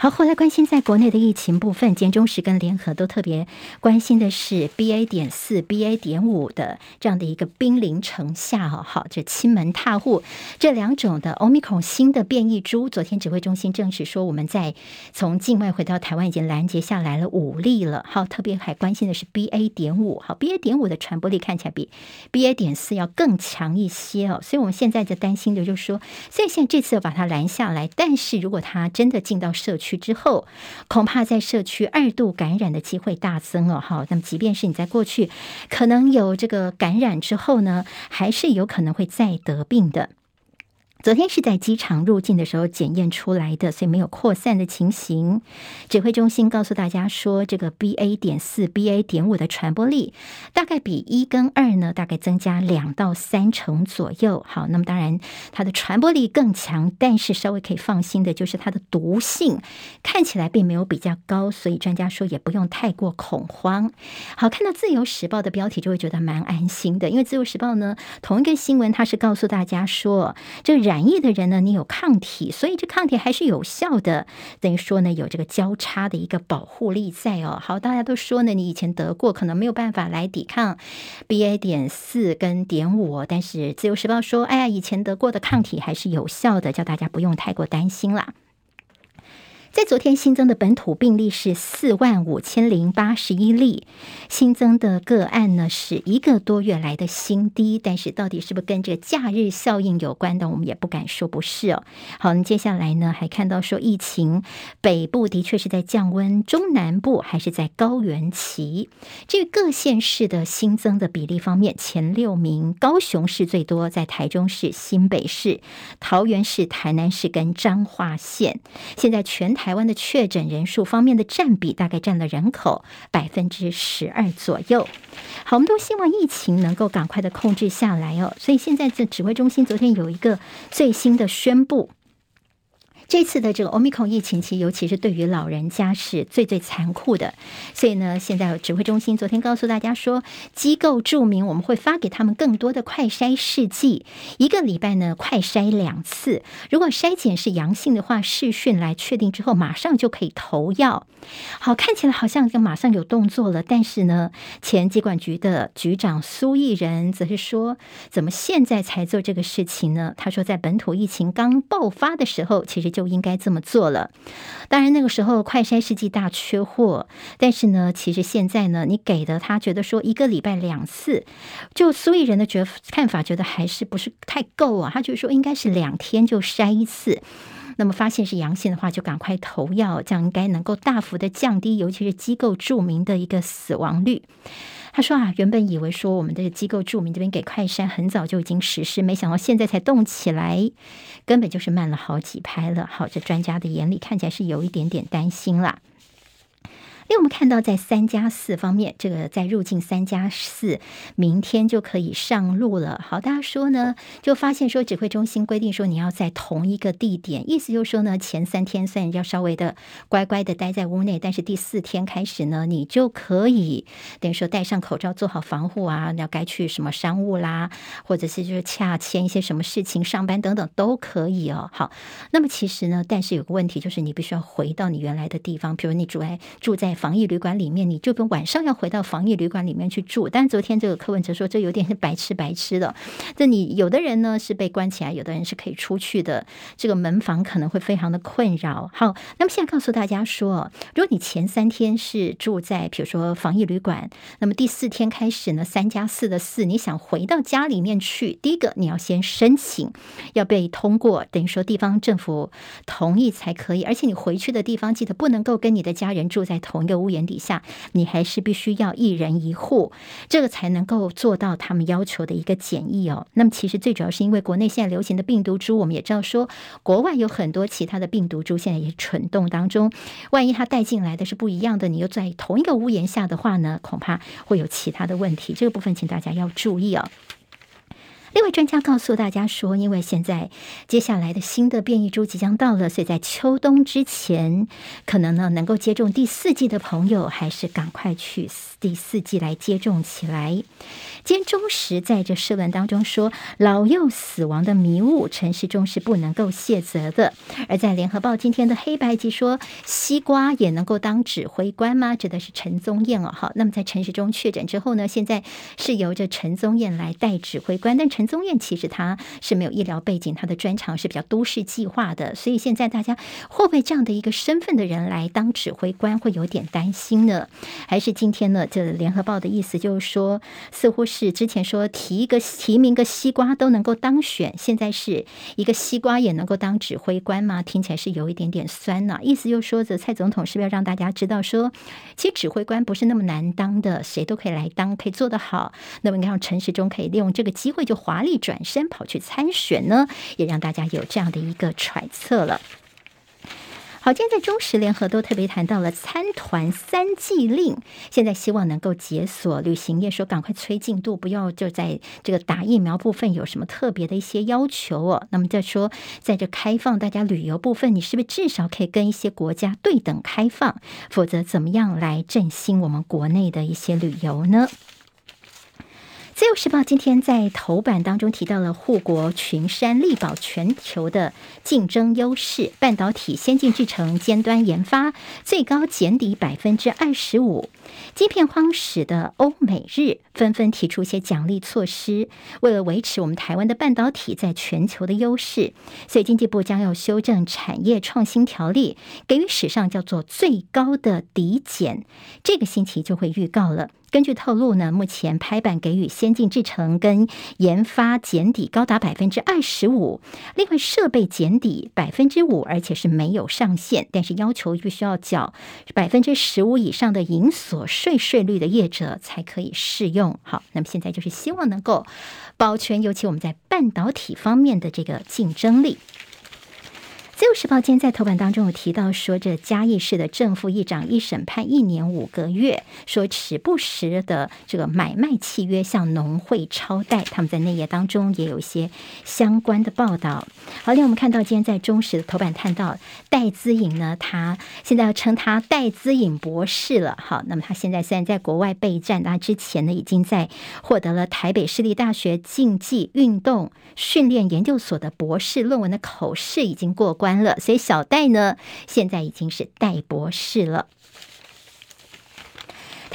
[SPEAKER 1] 好，后来关心在国内的疫情部分，简中时跟联合都特别关心的是 BA 点四、BA 点五的这样的一个兵临城下哦。好，这亲门踏户这两种的 Omicron 新的变异株，昨天指挥中心证实说，我们在从境外回到台湾已经拦截下来了五例了。好，特别还关心的是 BA 点五，好，BA 点五的传播力看起来比 BA 点四要更强一些哦。所以我们现在在担心的就是说，所以现在这次要把它拦下来，但是如果它真的进到社区，去之后，恐怕在社区二度感染的机会大增哦。哈，那么即便是你在过去可能有这个感染之后呢，还是有可能会再得病的。昨天是在机场入境的时候检验出来的，所以没有扩散的情形。指挥中心告诉大家说，这个 BA. 点四、BA. 点五的传播力大概比一跟二呢，大概增加两到三成左右。好，那么当然它的传播力更强，但是稍微可以放心的就是它的毒性看起来并没有比较高，所以专家说也不用太过恐慌。好，看到自由时报的标题就会觉得蛮安心的，因为自由时报呢同一个新闻，它是告诉大家说这个人。染疫的人呢，你有抗体，所以这抗体还是有效的，等于说呢，有这个交叉的一个保护力在哦。好，大家都说呢，你以前得过，可能没有办法来抵抗 BA 点四跟点五，但是自由时报说，哎呀，以前得过的抗体还是有效的，叫大家不用太过担心啦。在昨天新增的本土病例是四万五千零八十一例，新增的个案呢是一个多月来的新低，但是到底是不是跟这个假日效应有关的，我们也不敢说不是哦。好，那接下来呢还看到说疫情北部的确是在降温，中南部还是在高原期。至于各县市的新增的比例方面，前六名高雄市最多，在台中市、新北市、桃园市、台南市跟彰化县。现在全台。台湾的确诊人数方面的占比大概占了人口百分之十二左右。好，我们都希望疫情能够赶快的控制下来哦。所以现在这指挥中心昨天有一个最新的宣布。这次的这个 Omicron 疫情期，尤其是对于老人家是最最残酷的。所以呢，现在指挥中心昨天告诉大家说，机构注明我们会发给他们更多的快筛试剂，一个礼拜呢快筛两次。如果筛检是阳性的。话，试讯来确定之后，马上就可以投药。好，看起来好像就马上有动作了。但是呢，前疾管局的局长苏益仁则是说，怎么现在才做这个事情呢？他说，在本土疫情刚爆发的时候，其实就应该这么做了。当然，那个时候快筛试剂大缺货，但是呢，其实现在呢，你给的他觉得说一个礼拜两次，就苏益仁的觉看法，觉得还是不是太够啊？他就说应该是两天就筛一次，那么发现是阳性的话，就赶快投药，这样应该能够大幅的降低，尤其是机构著名的一个死亡率。他说啊，原本以为说我们这个机构著名这边给快筛很早就已经实施，没想到现在才动起来，根本就是慢了好几拍了。好，这专家的眼里看起来是有一点点担心啦。因为我们看到，在三加四方面，这个在入境三加四，明天就可以上路了。好，大家说呢，就发现说，指挥中心规定说，你要在同一个地点，意思就是说呢，前三天虽然要稍微的乖乖的待在屋内，但是第四天开始呢，你就可以等于说戴上口罩，做好防护啊，要该去什么商务啦，或者是就是洽签一些什么事情、上班等等都可以哦。好，那么其实呢，但是有个问题，就是你必须要回到你原来的地方，比如你住在住在。防疫旅馆里面，你就跟晚上要回到防疫旅馆里面去住。但是昨天这个柯文哲说，这有点是白吃白吃的。这你有的人呢是被关起来，有的人是可以出去的。这个门房可能会非常的困扰。好，那么现在告诉大家说，如果你前三天是住在比如说防疫旅馆，那么第四天开始呢，三加四的四，你想回到家里面去，第一个你要先申请，要被通过，等于说地方政府同意才可以。而且你回去的地方记得不能够跟你的家人住在同。一个屋檐底下，你还是必须要一人一户，这个才能够做到他们要求的一个检疫哦。那么，其实最主要是因为国内现在流行的病毒株，我们也知道说，国外有很多其他的病毒株现在也蠢动当中。万一他带进来的是不一样的，你又在同一个屋檐下的话呢，恐怕会有其他的问题。这个部分，请大家要注意哦。另外，专家告诉大家说，因为现在接下来的新的变异株即将到了，所以在秋冬之前，可能呢能够接种第四季的朋友，还是赶快去第四季来接种起来。今天中时在这社论当中说，老幼死亡的迷雾，陈时中是不能够卸责的。而在联合报今天的黑白集说，西瓜也能够当指挥官吗？指的是陈宗彦哦。好，那么在陈时中确诊之后呢，现在是由着陈宗彦来代指挥官，但陈宗彦其实他是没有医疗背景，他的专长是比较都市计划的，所以现在大家会不会这样的一个身份的人来当指挥官，会有点担心呢？还是今天呢？这联合报的意思就是说，似乎是是之前说提一个提名个西瓜都能够当选，现在是一个西瓜也能够当指挥官吗？听起来是有一点点酸呢、啊。意思就是说，这蔡总统是不是要让大家知道说，其实指挥官不是那么难当的，谁都可以来当，可以做得好。那么你看，陈时中可以利用这个机会就。华丽转身跑去参选呢？也让大家有这样的一个揣测了。好，今天在中时联合都特别谈到了参团三季令，现在希望能够解锁旅行业，说赶快催进度，不要就在这个打疫苗部分有什么特别的一些要求哦。那么再说，在这开放大家旅游部分，你是不是至少可以跟一些国家对等开放？否则怎么样来振兴我们国内的一些旅游呢？自由时报今天在头版当中提到了护国群山，力保全球的竞争优势，半导体先进制程尖端研发最高减抵百分之二十五。晶片荒使得欧美日纷纷提出一些奖励措施，为了维持我们台湾的半导体在全球的优势，所以经济部将要修正产业创新条例，给予史上叫做最高的抵减。这个星期就会预告了。根据透露呢，目前拍板给予先进制程跟研发减抵高达百分之二十五，另外设备减抵百分之五，而且是没有上限，但是要求必须要缴百分之十五以上的营所税税率的业者才可以适用。好，那么现在就是希望能够保全，尤其我们在半导体方面的这个竞争力。自由时报今天在头版当中有提到说，这嘉义市的正副议长一审判一年五个月，说时不时的这个买卖契约向农会超贷，他们在内页当中也有一些相关的报道。好，另外我们看到今天在中时的头版看到戴资颖呢，他现在要称他戴资颖博士了。好，那么他现在虽然在国外备战，他之前呢已经在获得了台北市立大学竞技运动训练研究所的博士论文的口试已经过关。完了，所以小戴呢，现在已经是戴博士了。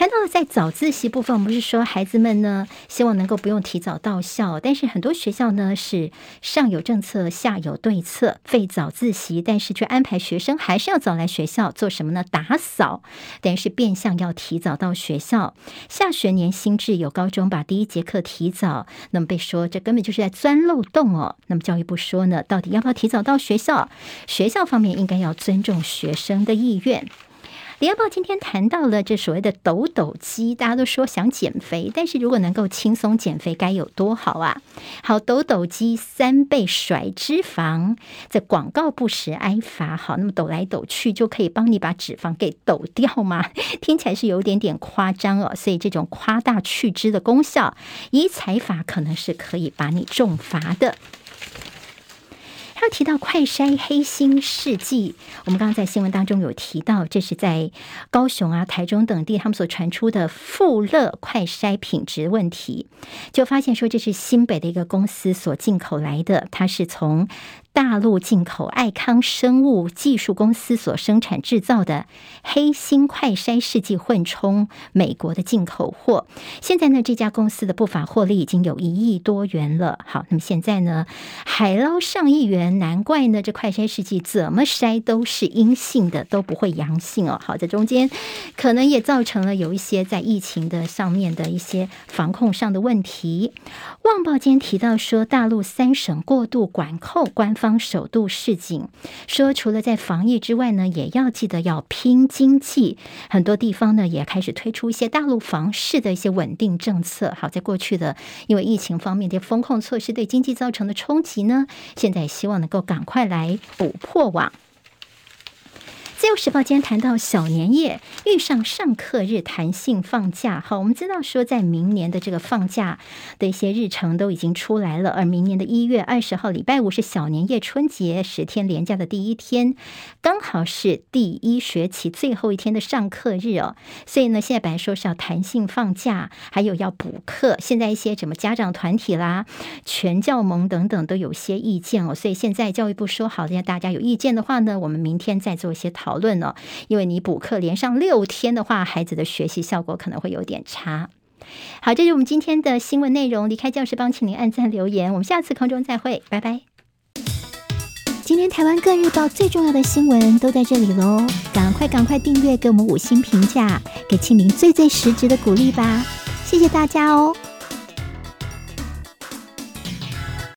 [SPEAKER 1] 谈到在早自习部分，我们不是说孩子们呢，希望能够不用提早到校，但是很多学校呢是上有政策，下有对策，废早自习，但是却安排学生还是要早来学校做什么呢？打扫，但是变相要提早到学校。下学年新制有高中把第一节课提早，那么被说这根本就是在钻漏洞哦。那么教育部说呢，到底要不要提早到学校？学校方面应该要尊重学生的意愿。联合报今天谈到了这所谓的抖抖机，大家都说想减肥，但是如果能够轻松减肥，该有多好啊！好，抖抖机三倍甩脂肪，在广告不实挨罚。好，那么抖来抖去就可以帮你把脂肪给抖掉吗？听起来是有点点夸张哦。所以这种夸大去脂的功效，以财法可能是可以把你重罚的。要提到快筛黑心事迹，我们刚刚在新闻当中有提到，这是在高雄啊、台中等地，他们所传出的富乐快筛品质问题，就发现说这是新北的一个公司所进口来的，它是从。大陆进口爱康生物技术公司所生产制造的黑心快筛试剂混充美国的进口货，现在呢，这家公司的不法获利已经有一亿多元了。好，那么现在呢，海捞上亿元，难怪呢，这快筛试剂怎么筛都是阴性的，都不会阳性哦。好，在中间可能也造成了有一些在疫情的上面的一些防控上的问题。旺报今天提到说，大陆三省过度管控，官方首度示警，说除了在防疫之外呢，也要记得要拼经济。很多地方呢也开始推出一些大陆房市的一些稳定政策。好，在过去的因为疫情方面的风控措施对经济造成的冲击呢，现在希望能够赶快来补破网。自由时报今天谈到小年夜遇上上课日弹性放假，好，我们知道说在明年的这个放假的一些日程都已经出来了，而明年的一月二十号礼拜五是小年夜春节十天连假的第一天，刚好是第一学期最后一天的上课日哦，所以呢，现在本来说是要弹性放假，还有要补课，现在一些什么家长团体啦、全教盟等等都有些意见哦，所以现在教育部说好，现在大家有意见的话呢，我们明天再做一些讨。讨论了，因为你补课连上六天的话，孩子的学习效果可能会有点差。好，这是我们今天的新闻内容。离开教室帮，请您按赞留言。我们下次空中再会，拜拜。今天台湾各日报最重要的新闻都在这里喽，赶快赶快订阅，给我们五星评价，给庆明最最实质的鼓励吧。谢谢大家哦。